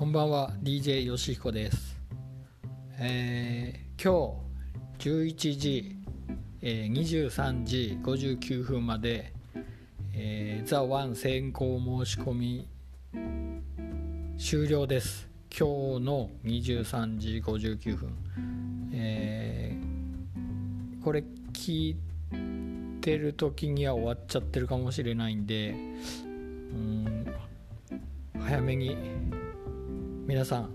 こんばんは DJ よしひこです、えー今日11時、えー23時59分まで、えー、ザ・ワン先行申し込み終了です。今日の23時59分、えーこれ聞いてる時には終わっちゃってるかもしれないんでうん早めに皆さん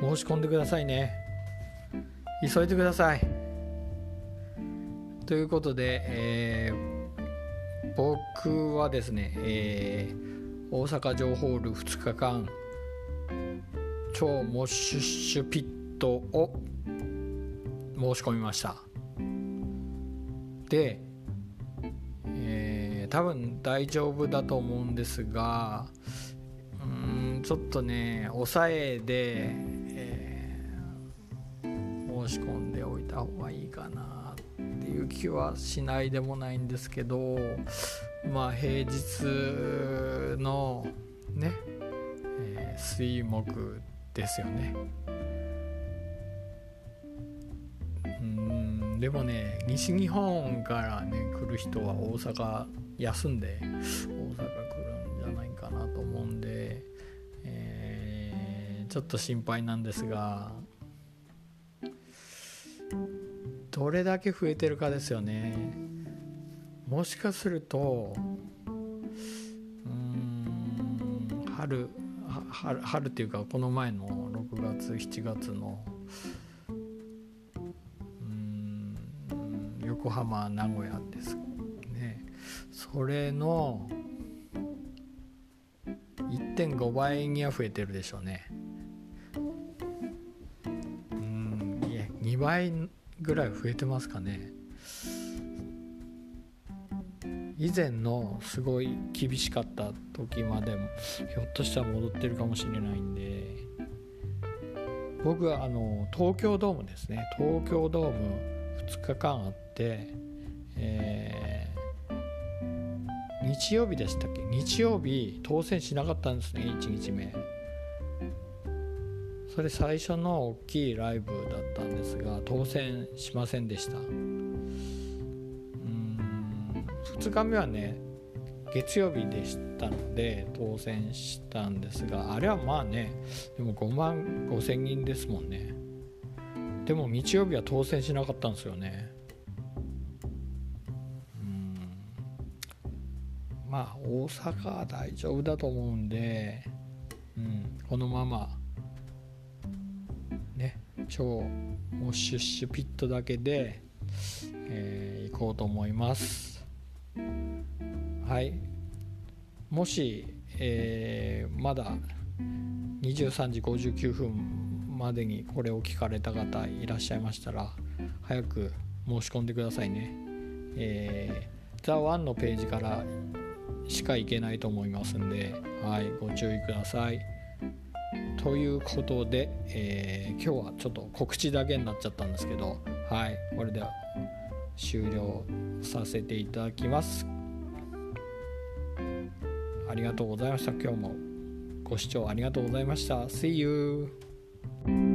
申し込んでくださいね。急いでください。ということで、えー僕はですね、えー大阪城ホール2日間超モッシュッシュピットを申し込みました。で、えー多分大丈夫だと思うんですがちょっとね抑えで、えー申し込んでおいた方がいいかなっていう気はしないでもないんですけどまあ平日のね、えー水木ですよね。でもね西日本からね来る人は大阪休んで大阪ちょっと心配なんですがどれだけ増えてるかですよね。もしかするとうん春は春春っていうかこの前の6月7月のうん横浜名古屋ですね。それの1.5倍には増えてるでしょうね。2倍ぐらい増えてますかね。以前のすごい厳しかった時までもひょっとしたら戻ってるかもしれないんで。僕はあの東京ドームですね。東京ドーム2日間あって、えー日曜日でしたっけ？日曜日当選しなかったんですね1日目。それ最初の大きいライブだったんですが当選しませんでした。うん2日目はね月曜日でしたので当選したんですがあれはまあねでも5万5千人ですもんね。でも日曜日は当選しなかったんですよね。うんまあ大阪は大丈夫だと思うんで、うん、このまま超モッシュッシュピットだけで、えー行こうと思います。はい。もし、えーまだ23時59分までにこれを聞かれた方いらっしゃいましたら早く申し込んでくださいね。えー、ザ・ワンのページからしか行けないと思いますんで、はい、ご注意ください。ということで、えー今日はちょっと告知だけになっちゃったんですけど、はい、これでは終了させていただきます。ありがとうございました。今日もご視聴ありがとうございました。See you!